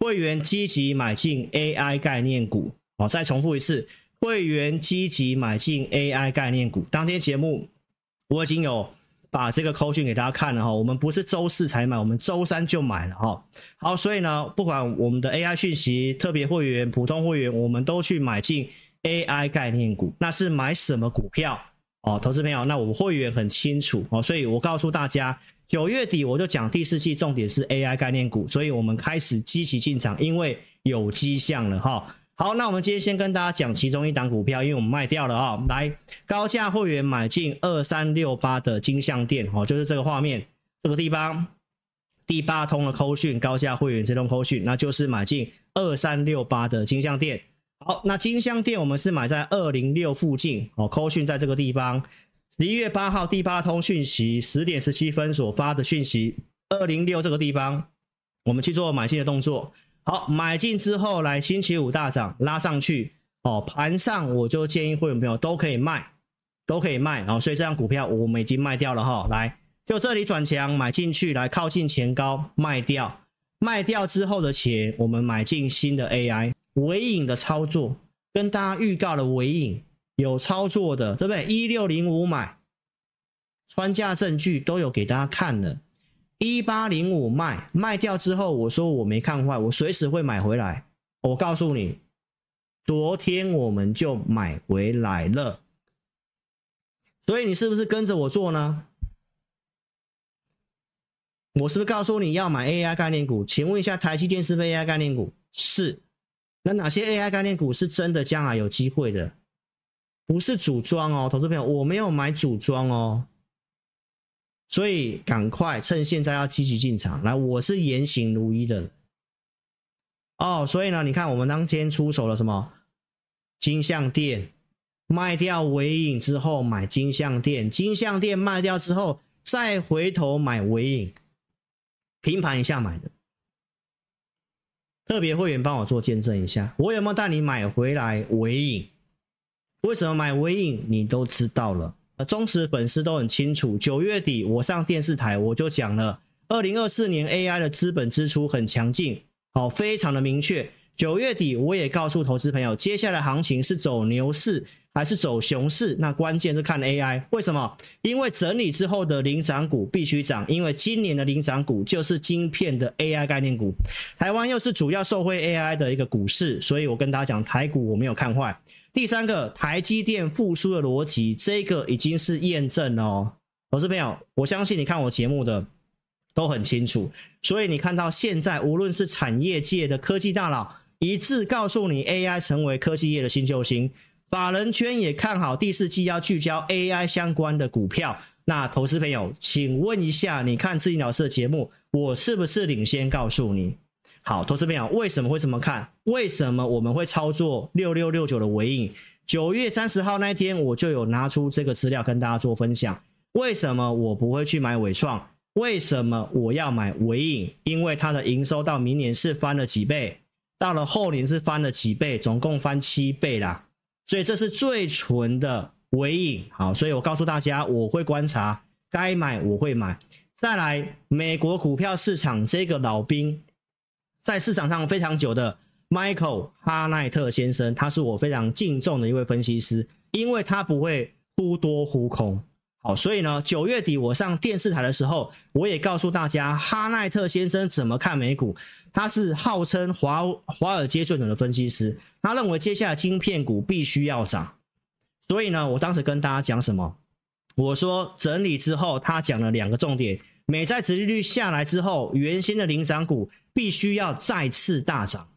会员积极买进 AI 概念股。好，再重复一次，会员积极买进 AI 概念股。当天节目我已经有把这个扣讯给大家看了哈，我们不是周四才买，我们周三就买了哈。好，所以呢，不管我们的 AI 讯息、特别会员、普通会员，我们都去买进 AI 概念股。那是买什么股票？哦，投资朋友，那我们会员很清楚哦，所以我告诉大家，九月底我就讲第四季重点是 AI 概念股，所以我们开始积极进场，因为有迹象了哈。好，那我们今天先跟大家讲其中一档股票，因为我们卖掉了啊。来，高价会员买进二三六八的金像店哦，就是这个画面这个地方，第八通的扣讯，高价会员这通扣讯，那就是买进二三六八的金像店。好，那金像店我们是买在二零六附近哦，扣讯在这个地方，十一月八号第八通讯息，十点十七分所发的讯息，二零六这个地方，我们去做买进的动作。好，买进之后来，星期五大涨拉上去，哦，盘上我就建议会员朋友都可以卖，都可以卖，哦，所以这张股票我们已经卖掉了哈，来，就这里转强买进去，来靠近前高卖掉，卖掉之后的钱我们买进新的 AI 尾影的操作，跟大家预告了尾影有操作的，对不对？一六零五买，穿价证据都有给大家看了。一八零五卖，卖掉之后，我说我没看坏，我随时会买回来。我告诉你，昨天我们就买回来了。所以你是不是跟着我做呢？我是不是告诉你要买 AI 概念股？请问一下，台积电是不是 AI 概念股？是。那哪些 AI 概念股是真的将来有机会的？不是组装哦，投资朋友，我没有买组装哦。所以赶快趁现在要积极进场来，我是言行如一的哦。所以呢，你看我们当天出手了什么？金像电卖掉尾影之后买金像电，金像电卖掉之后再回头买尾影，平盘一下买的。特别会员帮我做见证一下，我有没有带你买回来尾影？为什么买微影？你都知道了。忠实粉丝都很清楚，九月底我上电视台我就讲了，二零二四年 AI 的资本支出很强劲，好，非常的明确。九月底我也告诉投资朋友，接下来行情是走牛市还是走熊市？那关键是看 AI，为什么？因为整理之后的领涨股必须涨，因为今年的领涨股就是晶片的 AI 概念股，台湾又是主要受惠 AI 的一个股市，所以我跟大家讲，台股我没有看坏。第三个，台积电复苏的逻辑，这个已经是验证了哦。投资朋友，我相信你看我节目的都很清楚，所以你看到现在，无论是产业界的科技大佬一致告诉你，AI 成为科技业的新救星，法人圈也看好第四季要聚焦 AI 相关的股票。那投资朋友，请问一下，你看智霖老师的节目，我是不是领先告诉你？好，投资朋友，为什么会这么看？为什么我们会操作六六六九的尾影？九月三十号那天，我就有拿出这个资料跟大家做分享。为什么我不会去买纬创？为什么我要买尾影？因为它的营收到明年是翻了几倍，到了后年是翻了几倍，总共翻七倍啦。所以这是最纯的尾影。好，所以我告诉大家，我会观察，该买我会买。再来，美国股票市场这个老兵。在市场上非常久的 Michael 哈奈特先生，他是我非常敬重的一位分析师，因为他不会忽多忽空。好，所以呢，九月底我上电视台的时候，我也告诉大家哈奈特先生怎么看美股。他是号称华华尔街最准的分析师，他认为接下来晶片股必须要涨。所以呢，我当时跟大家讲什么？我说整理之后，他讲了两个重点。美债殖利率下来之后，原先的领涨股必须要再次大涨。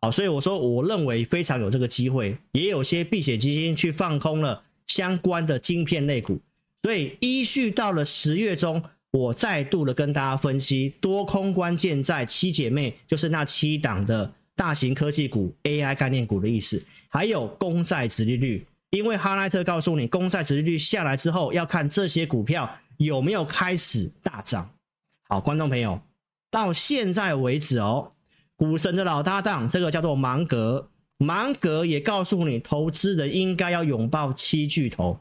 好，所以我说，我认为非常有这个机会，也有些避险基金去放空了相关的晶片类股。所以依序到了十月中，我再度的跟大家分析，多空关键在七姐妹，就是那七档的大型科技股、AI 概念股的意思，还有公债殖利率。因为哈奈特告诉你，公债殖利率下来之后，要看这些股票。有没有开始大涨？好，观众朋友，到现在为止哦，股神的老搭档，这个叫做芒格，芒格也告诉你，投资人应该要拥抱七巨头。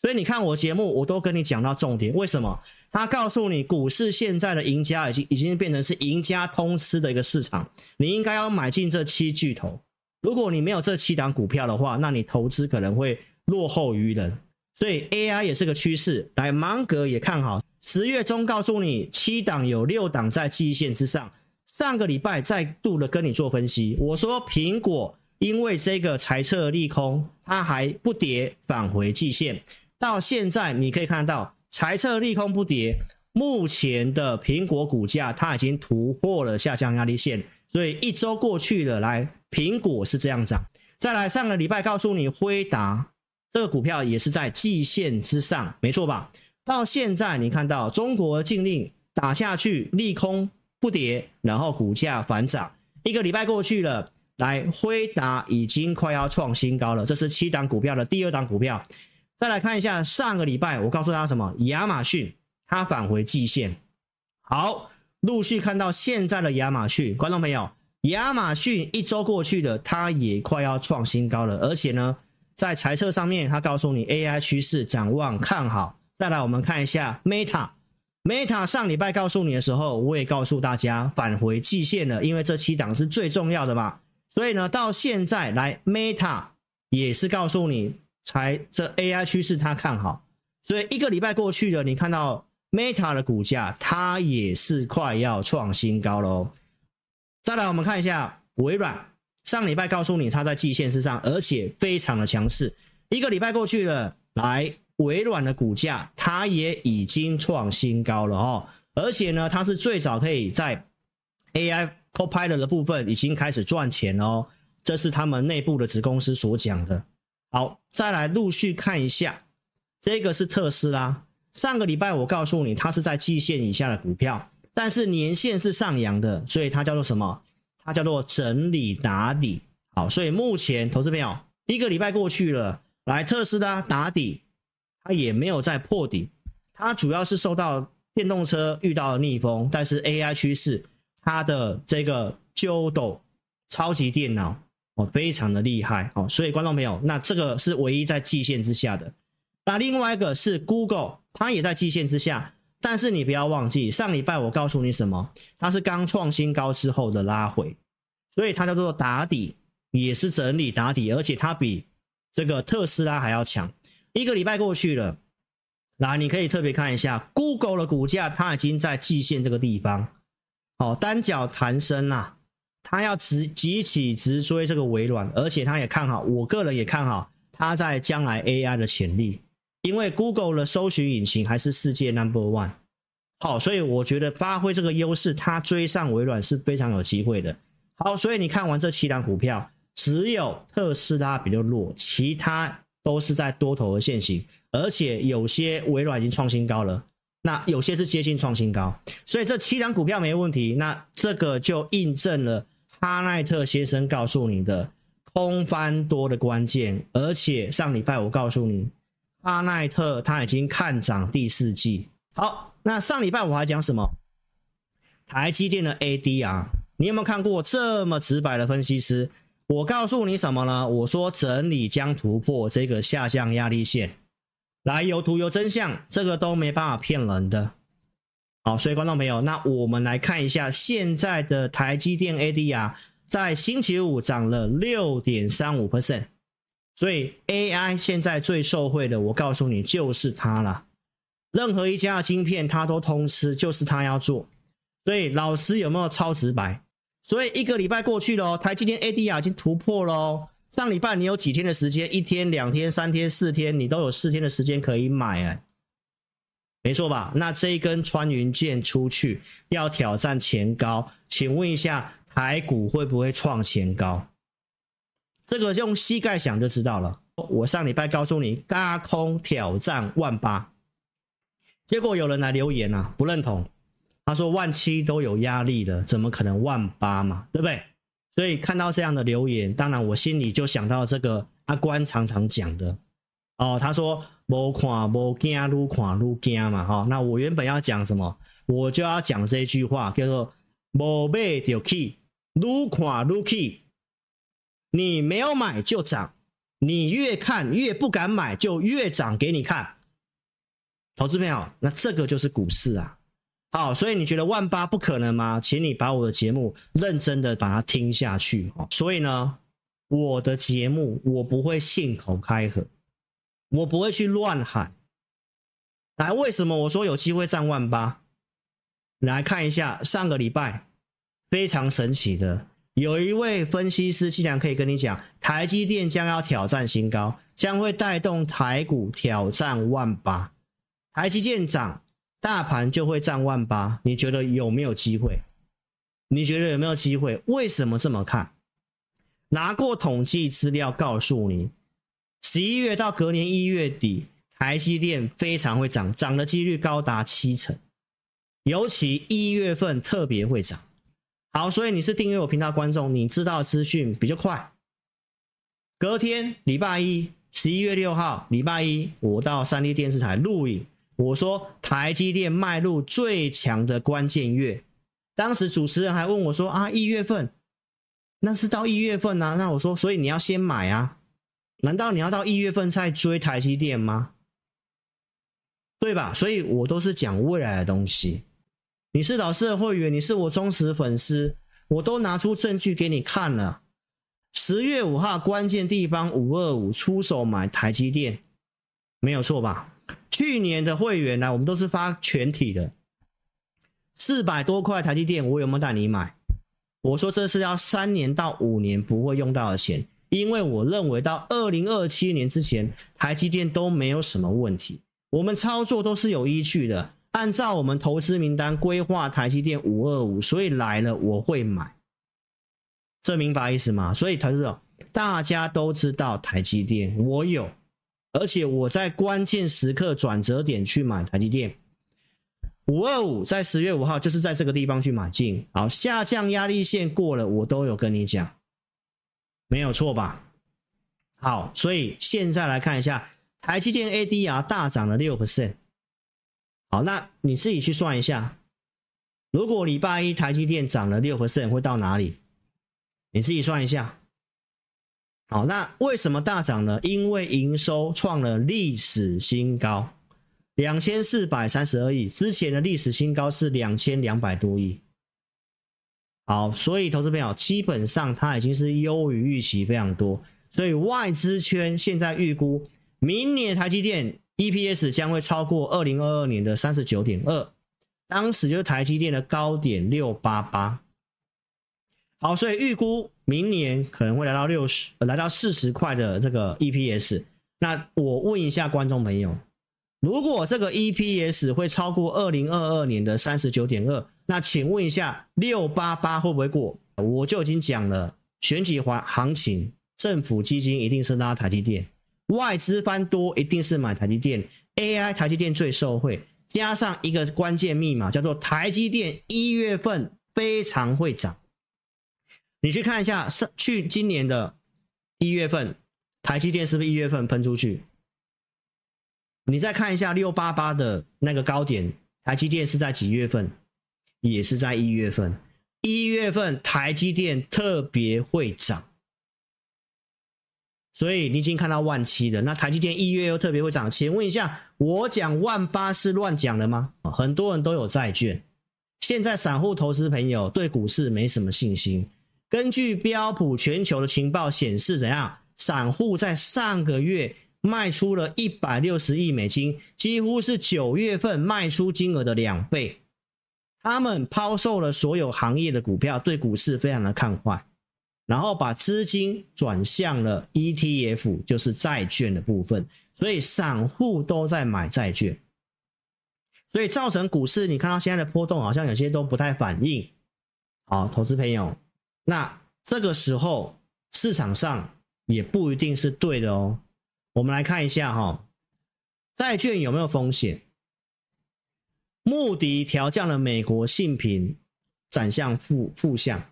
所以你看我节目，我都跟你讲到重点。为什么？他告诉你，股市现在的赢家已经已经变成是赢家通吃的一个市场，你应该要买进这七巨头。如果你没有这七档股票的话，那你投资可能会落后于人。所以 AI 也是个趋势，来芒格也看好。十月中告诉你，七档有六档在季线之上。上个礼拜再度的跟你做分析，我说苹果因为这个财测利空，它还不跌，返回季线。到现在你可以看到。财测利空不跌，目前的苹果股价它已经突破了下降压力线，所以一周过去了，来苹果是这样涨。再来上个礼拜告诉你，辉达这个股票也是在季线之上，没错吧？到现在你看到中国禁令打下去，利空不跌，然后股价反涨，一个礼拜过去了，来辉达已经快要创新高了，这是七档股票的第二档股票。再来看一下上个礼拜，我告诉大家什么？亚马逊它返回季线，好，陆续看到现在的亚马逊，观众朋友，亚马逊一周过去了，它也快要创新高了，而且呢，在财测上面，它告诉你 AI 趋势展望看好。再来，我们看一下 Meta，Meta 上礼拜告诉你的时候，我也告诉大家返回季线了，因为这七档是最重要的嘛，所以呢，到现在来 Meta 也是告诉你。才这 AI 趋势，他看好，所以一个礼拜过去了，你看到 Meta 的股价，它也是快要创新高喽。再来，我们看一下微软，上礼拜告诉你它在季线之上，而且非常的强势。一个礼拜过去了，来微软的股价，它也已经创新高了哦。而且呢，它是最早可以在 AI Copilot 的部分已经开始赚钱哦。这是他们内部的子公司所讲的。好，再来陆续看一下，这个是特斯拉。上个礼拜我告诉你，它是在季线以下的股票，但是年线是上扬的，所以它叫做什么？它叫做整理打底。好，所以目前投资朋友一个礼拜过去了，来特斯拉打底，它也没有再破底，它主要是受到电动车遇到了逆风，但是 AI 趋势，它的这个 Jodo 超级电脑。哦，非常的厉害哦，所以观众朋友，那这个是唯一在季线之下的。那另外一个是 Google，它也在季线之下，但是你不要忘记，上礼拜我告诉你什么？它是刚创新高之后的拉回，所以它叫做打底，也是整理打底，而且它比这个特斯拉还要强。一个礼拜过去了，来，你可以特别看一下 Google 的股价，它已经在季线这个地方，好，单脚弹升呐、啊。他要直急起直追这个微软，而且它也看好，我个人也看好它在将来 AI 的潜力，因为 Google 的搜寻引擎还是世界 Number One，好，所以我觉得发挥这个优势，它追上微软是非常有机会的。好，所以你看完这七档股票，只有特斯拉比较弱，其他都是在多头的线型，而且有些微软已经创新高了。那有些是接近创新高，所以这七档股票没问题。那这个就印证了哈奈特先生告诉你的空翻多的关键。而且上礼拜我告诉你，阿奈特他已经看涨第四季。好，那上礼拜我还讲什么？台积电的 ADR，你有没有看过这么直白的分析师？我告诉你什么呢？我说整理将突破这个下降压力线。来，有图有真相，这个都没办法骗人的。好，所以观众朋友，那我们来看一下现在的台积电 ADR，在星期五涨了六点三五 percent，所以 AI 现在最受惠的，我告诉你就是它了。任何一家的晶片，它都通吃，就是它要做。所以老师有没有超直白？所以一个礼拜过去了，台积电 ADR 已经突破了。上礼拜你有几天的时间？一天、两天、三天、四天，你都有四天的时间可以买哎，没错吧？那这一根穿云箭出去要挑战前高，请问一下台股会不会创前高？这个用膝盖想就知道了。我上礼拜告诉你，轧空挑战万八，结果有人来留言啊，不认同，他说万七都有压力的，怎么可能万八嘛？对不对？所以看到这样的留言，当然我心里就想到这个阿关常常讲的哦，他说“无看无惊，愈看愈惊”嘛，哈。那我原本要讲什么？我就要讲这句话，叫做“无买就起，愈看愈起”。你没有买就涨，你越看越不敢买，就越涨给你看。投资朋友，那这个就是股市啊。好，所以你觉得万八不可能吗？请你把我的节目认真的把它听下去哦。所以呢，我的节目我不会信口开河，我不会去乱喊。来，为什么我说有机会站万八？来看一下上个礼拜非常神奇的，有一位分析师竟然可以跟你讲，台积电将要挑战新高，将会带动台股挑战万八。台积电涨。大盘就会涨万八，你觉得有没有机会？你觉得有没有机会？为什么这么看？拿过统计资料告诉你，十一月到隔年一月底，台积电非常会涨，涨的几率高达七成，尤其一月份特别会涨。好，所以你是订阅我频道观众，你知道资讯比较快。隔天礼拜一，十一月六号，礼拜一，我到三立电视台录影。我说台积电迈入最强的关键月，当时主持人还问我说：“啊，一月份，那是到一月份啊？”那我说：“所以你要先买啊？难道你要到一月份再追台积电吗？对吧？”所以我都是讲未来的东西。你是老师的会员，你是我忠实粉丝，我都拿出证据给你看了。十月五号关键地方五二五出手买台积电，没有错吧？去年的会员呢，我们都是发全体的，四百多块台积电，我有没有带你买？我说这是要三年到五年不会用到的钱，因为我认为到二零二七年之前，台积电都没有什么问题。我们操作都是有依据的，按照我们投资名单规划台积电五二五，所以来了我会买，这明白意思吗？所以投资者大家都知道台积电，我有。而且我在关键时刻转折点去买台积电，五二五在十月五号就是在这个地方去买进，好，下降压力线过了，我都有跟你讲，没有错吧？好，所以现在来看一下台积电 ADR 大涨了六 percent，好，那你自己去算一下，如果礼拜一台积电涨了六个胜会到哪里？你自己算一下。好，那为什么大涨呢？因为营收创了历史新高，两千四百三十二亿，之前的历史新高是两千两百多亿。好，所以投资朋友基本上它已经是优于预期非常多，所以外资圈现在预估明年台积电 EPS 将会超过二零二二年的三十九点二，当时就是台积电的高点六八八。好，所以预估明年可能会来到六十，来到四十块的这个 EPS。那我问一下观众朋友，如果这个 EPS 会超过二零二二年的三十九点二，那请问一下六八八会不会过？我就已经讲了，选举环行情，政府基金一定是拉台积电，外资翻多一定是买台积电，AI 台积电最受惠，加上一个关键密码叫做台积电一月份非常会涨。你去看一下，上去今年的一月份，台积电是不是一月份喷出去？你再看一下六八八的那个高点，台积电是在几月份？也是在一月份。一月份台积电特别会涨，所以你已经看到万七了。那台积电一月又特别会涨，请问一下，我讲万八是乱讲的吗？很多人都有债券，现在散户投资朋友对股市没什么信心。根据标普全球的情报显示，怎样？散户在上个月卖出了一百六十亿美金，几乎是九月份卖出金额的两倍。他们抛售了所有行业的股票，对股市非常的看坏，然后把资金转向了 ETF，就是债券的部分。所以散户都在买债券，所以造成股市你看到现在的波动，好像有些都不太反应。好，投资朋友。那这个时候市场上也不一定是对的哦。我们来看一下哈，债券有没有风险？穆迪调降了美国信评，转向负负向。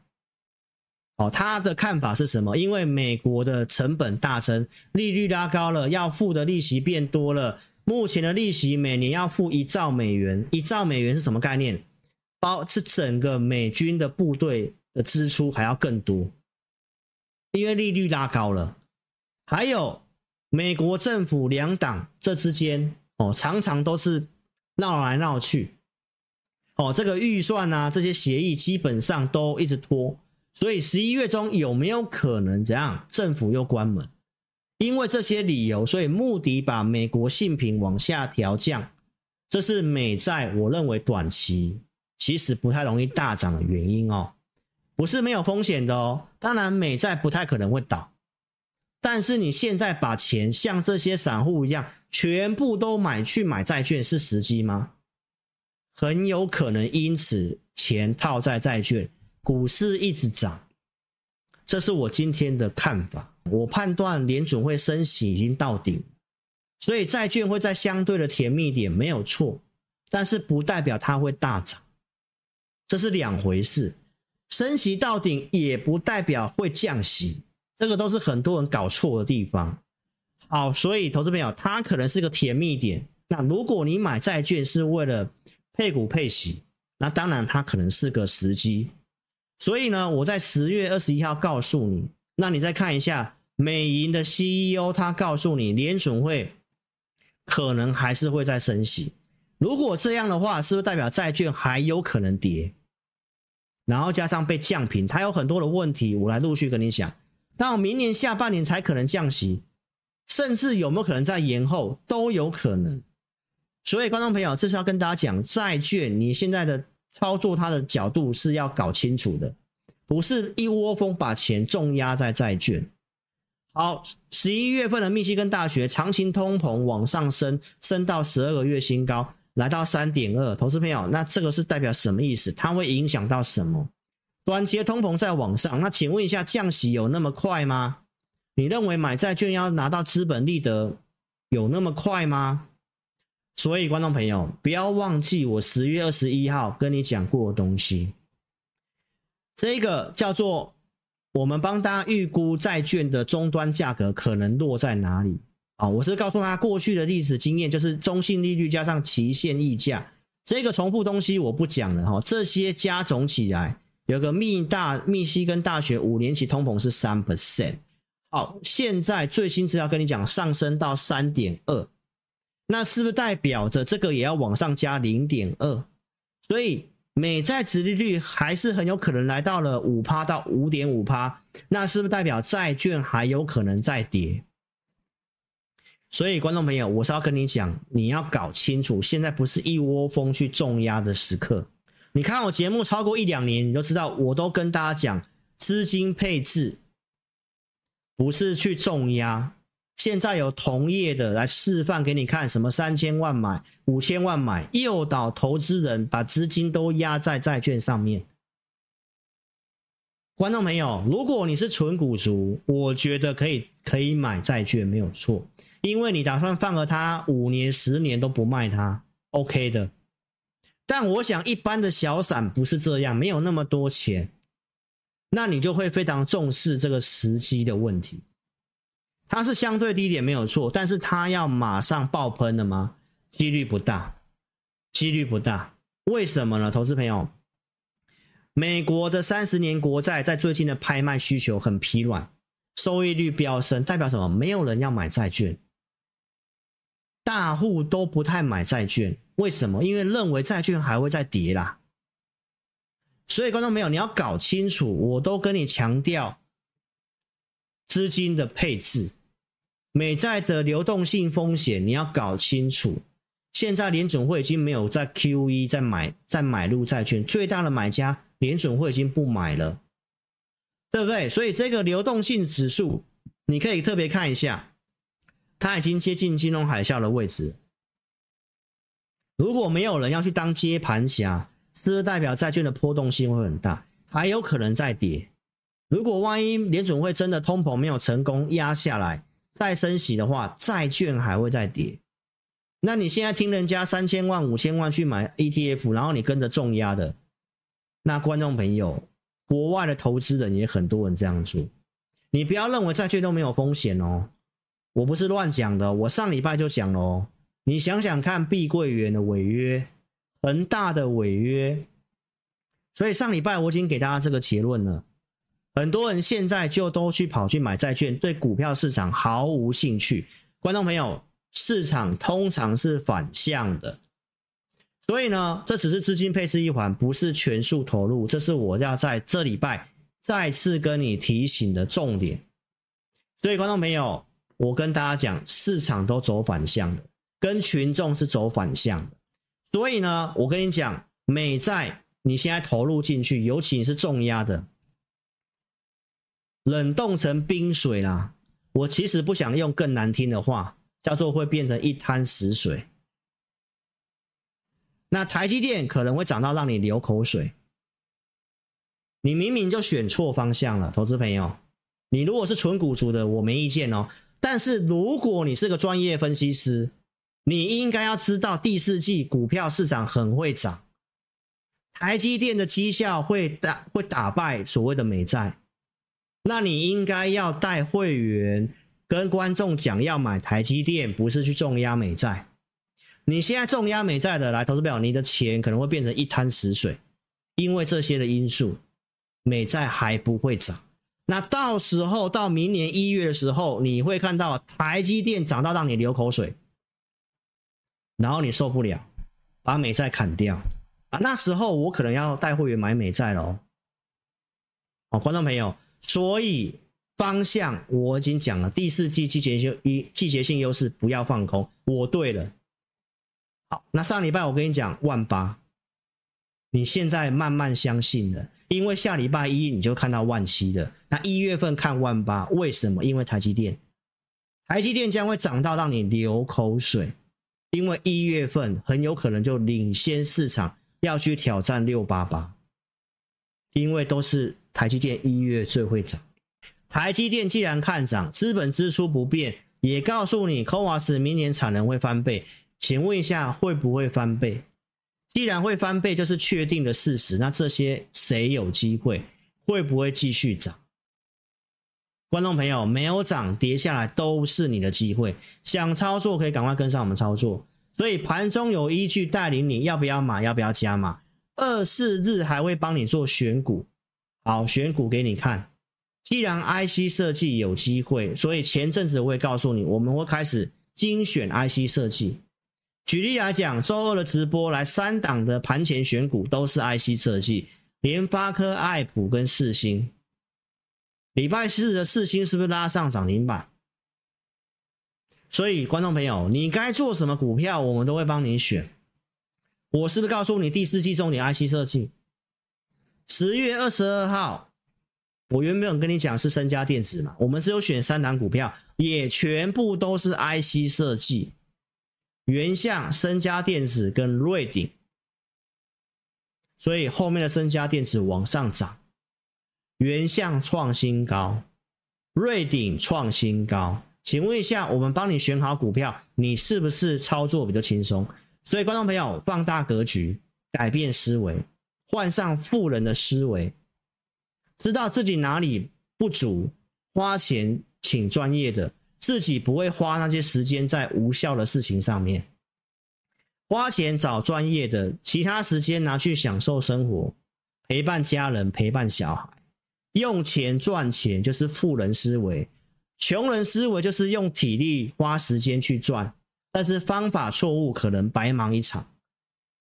哦，他的看法是什么？因为美国的成本大增，利率拉高了，要付的利息变多了。目前的利息每年要付一兆美元，一兆美元是什么概念？包是整个美军的部队。的支出还要更多，因为利率拉高了，还有美国政府两党这之间哦，常常都是闹来闹去，哦，这个预算啊，这些协议基本上都一直拖，所以十一月中有没有可能怎样？政府又关门？因为这些理由，所以穆迪把美国信评往下调降，这是美债我认为短期其实不太容易大涨的原因哦，不是没有风险的哦。当然，美债不太可能会倒，但是你现在把钱像这些散户一样全部都买去买债券是时机吗？很有可能因此钱套在债券，股市一直涨。这是我今天的看法。我判断联准会升息已经到顶，所以债券会在相对的甜蜜点没有错，但是不代表它会大涨，这是两回事。升息到顶也不代表会降息，这个都是很多人搞错的地方。好，所以投资朋友，它可能是个甜蜜点。那如果你买债券是为了配股配息，那当然它可能是个时机。所以呢，我在十月二十一号告诉你，那你再看一下美银的 CEO，他告诉你联准会可能还是会再升息。如果这样的话，是不是代表债券还有可能跌？然后加上被降评，它有很多的问题，我来陆续跟你讲。到明年下半年才可能降息，甚至有没有可能再延后，都有可能。所以，观众朋友，这是要跟大家讲，债券你现在的。操作它的角度是要搞清楚的，不是一窝蜂把钱重压在债券。好，十一月份的密西根大学长期通膨往上升，升到十二个月新高，来到三点二。投资朋友，那这个是代表什么意思？它会影响到什么？短期的通膨在往上，那请问一下，降息有那么快吗？你认为买债券要拿到资本利得有那么快吗？所以，观众朋友，不要忘记我十月二十一号跟你讲过的东西。这个叫做我们帮大家预估债券的终端价格可能落在哪里啊？我是告诉他过去的历史经验，就是中性利率加上期限溢价。这个重复东西我不讲了哈。这些加总起来，有个密大密西根大学五年期通膨是三 percent。好，现在最新资料跟你讲，上升到三点二。那是不是代表着这个也要往上加零点二？所以美债殖利率还是很有可能来到了五趴到五点五趴。那是不是代表债券还有可能再跌？所以观众朋友，我是要跟你讲，你要搞清楚，现在不是一窝蜂去重压的时刻。你看我节目超过一两年，你都知道，我都跟大家讲，资金配置不是去重压。现在有同业的来示范给你看，什么三千万买、五千万买，诱导投资人把资金都压在债券上面。观众朋友，如果你是纯股族，我觉得可以可以买债券没有错，因为你打算放了它五年、十年都不卖它，OK 的。但我想一般的小散不是这样，没有那么多钱，那你就会非常重视这个时机的问题。它是相对低点没有错，但是它要马上爆喷的吗？几率不大，几率不大。为什么呢？投资朋友，美国的三十年国债在最近的拍卖需求很疲软，收益率飙升，代表什么？没有人要买债券，大户都不太买债券。为什么？因为认为债券还会再跌啦。所以观众朋友，你要搞清楚，我都跟你强调资金的配置。美债的流动性风险你要搞清楚。现在联准会已经没有在 QE 在买在买入债券，最大的买家联准会已经不买了，对不对？所以这个流动性指数你可以特别看一下，它已经接近金融海啸的位置。如果没有人要去当接盘侠，是不是代表债券的波动性会很大，还有可能再跌？如果万一联准会真的通膨没有成功压下来，再升息的话，债券还会再跌。那你现在听人家三千万、五千万去买 ETF，然后你跟着重压的，那观众朋友，国外的投资人也很多人这样做。你不要认为债券都没有风险哦，我不是乱讲的，我上礼拜就讲了哦。你想想看，碧桂园的违约，恒大的违约，所以上礼拜我已经给大家这个结论了。很多人现在就都去跑去买债券，对股票市场毫无兴趣。观众朋友，市场通常是反向的。所以呢，这只是资金配置一环，不是全数投入。这是我要在这礼拜再次跟你提醒的重点。所以，观众朋友，我跟大家讲，市场都走反向的，跟群众是走反向的。所以呢，我跟你讲，美债你现在投入进去，尤其你是重压的，冷冻成冰水啦。我其实不想用更难听的话，叫做会变成一滩死水。那台积电可能会涨到让你流口水，你明明就选错方向了，投资朋友。你如果是纯股族的，我没意见哦。但是如果你是个专业分析师，你应该要知道第四季股票市场很会涨，台积电的绩效会打会打败所谓的美债，那你应该要带会员跟观众讲要买台积电，不是去重压美债。你现在重压美债的来投资表，你的钱可能会变成一滩死水，因为这些的因素，美债还不会涨。那到时候到明年一月的时候，你会看到台积电涨到让你流口水，然后你受不了，把美债砍掉啊！那时候我可能要带会员买美债了哦。好，观众朋友，所以方向我已经讲了，第四季季节性一季节性优势不要放空，我对了。好，那上礼拜我跟你讲万八，你现在慢慢相信了，因为下礼拜一你就看到万七了。那一月份看万八，为什么？因为台积电，台积电将会涨到让你流口水，因为一月份很有可能就领先市场要去挑战六八八，因为都是台积电一月最会涨。台积电既然看涨，资本支出不变，也告诉你，CoWoS 明年产能会翻倍。请问一下，会不会翻倍？既然会翻倍，就是确定的事实。那这些谁有机会？会不会继续涨？观众朋友，没有涨跌下来都是你的机会。想操作可以赶快跟上我们操作。所以盘中有依据带领你要不要买，要不要加码。二四日还会帮你做选股，好，选股给你看。既然 IC 设计有机会，所以前阵子我会告诉你，我们会开始精选 IC 设计。举例来讲，周二的直播来三档的盘前选股都是 IC 设计，联发科、爱普跟四星。礼拜四的四星是不是拉上涨停板？所以观众朋友，你该做什么股票，我们都会帮你选。我是不是告诉你第四季重点 IC 设计？十月二十二号，我原本跟你讲是升佳电子嘛，我们只有选三档股票，也全部都是 IC 设计。原相、升佳电子跟瑞鼎，所以后面的升佳电子往上涨，原相创新高，瑞鼎创新高。请问一下，我们帮你选好股票，你是不是操作比较轻松？所以，观众朋友，放大格局，改变思维，换上富人的思维，知道自己哪里不足，花钱请专业的。自己不会花那些时间在无效的事情上面，花钱找专业的，其他时间拿去享受生活，陪伴家人，陪伴小孩，用钱赚钱就是富人思维，穷人思维就是用体力花时间去赚，但是方法错误，可能白忙一场。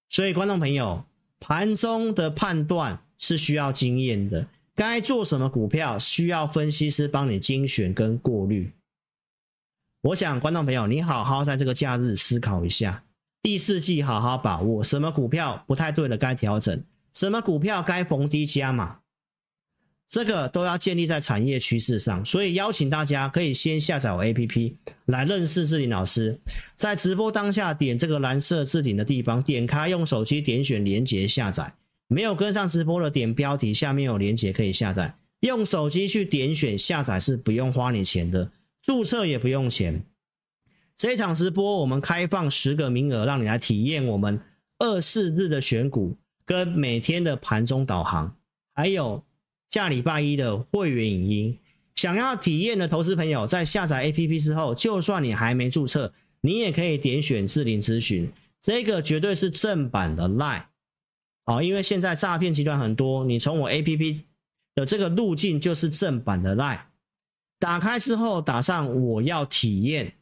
所以，观众朋友，盘中的判断是需要经验的，该做什么股票，需要分析师帮你精选跟过滤。我想，观众朋友，你好好在这个假日思考一下，第四季好好把握，什么股票不太对了该调整，什么股票该逢低加码，这个都要建立在产业趋势上。所以邀请大家可以先下载我 APP 来认识志霖老师，在直播当下点这个蓝色置顶的地方，点开用手机点选连接下载。没有跟上直播的点标题下面有连接可以下载，用手机去点选下载是不用花你钱的。注册也不用钱。这一场直播我们开放十个名额，让你来体验我们二四日的选股，跟每天的盘中导航，还有下礼拜一的会员影音。想要体验的投资朋友，在下载 APP 之后，就算你还没注册，你也可以点选志霖咨询。这个绝对是正版的 Line。好，因为现在诈骗集团很多，你从我 APP 的这个路径就是正版的 Lie，。打开之后，打上我要体验，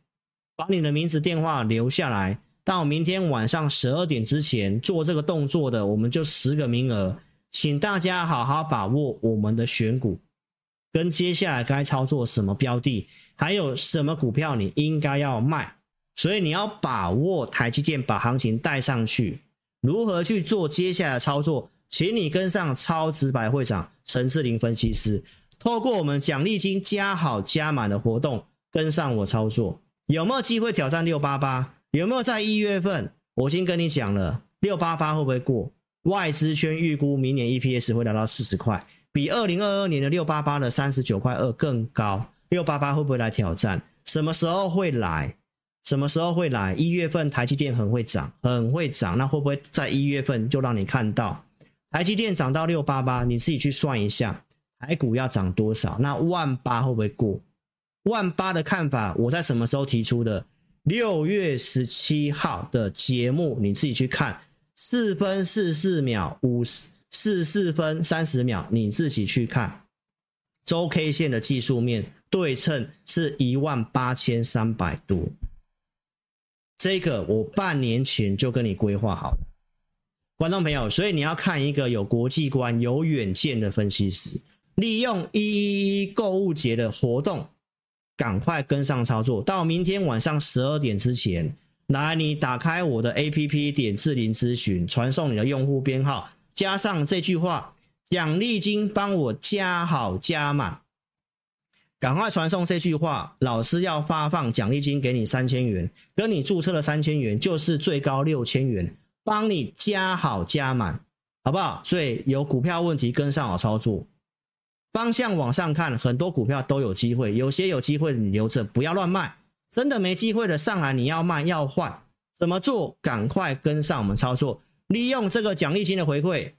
把你的名字电话留下来，到明天晚上十二点之前做这个动作的，我们就十个名额，请大家好好把握我们的选股，跟接下来该操作什么标的，还有什么股票你应该要卖，所以你要把握台积电把行情带上去，如何去做接下来操作，请你跟上超直白会长陈志林分析师，透过我们奖励金加好加满的活动，跟上我操作。有没有机会挑战六八八？有没有在一月份？我先跟你讲了，六八八会不会过？外资圈预估明年 EPS 会来到四十块，比二零二二年的六八八的三十九块二更高。六八八会不会来挑战？什么时候会来？什么时候会来？一月份台积电很会涨，很会涨，那会不会在一月份就让你看到台积电涨到六八八？你自己去算一下，台股要涨多少？那万八会不会过？万八的看法，我在什么时候提出的？六月十七号的节目，你自己去看，四分四四秒，五四四分三十秒，你自己去看。周 K 线的技术面对称是一万八千三百多，这个我半年前就跟你规划好了，观众朋友，所以你要看一个有国际观、有远见的分析师，利用一一一购物节的活动。赶快跟上操作，到明天晚上十二点之前，来，你打开我的 APP，点智霖咨询，传送你的用户编号，加上这句话，奖励金帮我加好加满，赶快传送这句话，老师要发放奖励金给你三千元，跟你注册的三千元就是最高六千元，帮你加好加满，好不好？所以有股票问题，跟上好操作。方向往上看，很多股票都有机会，有些有机会你留着，不要乱卖。真的没机会的上来你要卖要换，怎么做？赶快跟上我们操作，利用这个奖励金的回馈，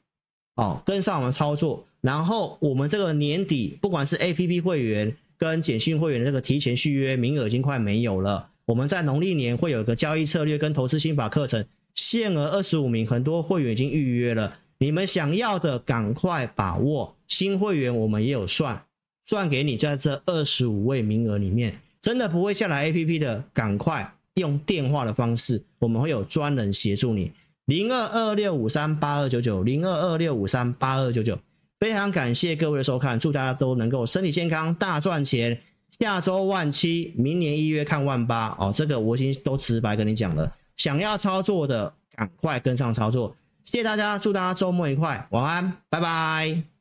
哦，跟上我们操作。然后我们这个年底，不管是 APP 会员跟简讯会员的这个提前续约名额已经快没有了。我们在农历年会有一个交易策略跟投资心法课程，限额二十五名，很多会员已经预约了。你们想要的，赶快把握。新会员我们也有算，算给你，在这二十五位名额里面，真的不会下载 APP 的，赶快用电话的方式，我们会有专人协助你。零二二六五三八二九九，零二二六五三八二九九。非常感谢各位的收看，祝大家都能够身体健康，大赚钱。下周万七，明年一月看万八哦，这个我已经都直白跟你讲了。想要操作的，赶快跟上操作。谢谢大家，祝大家周末愉快，晚安，拜拜。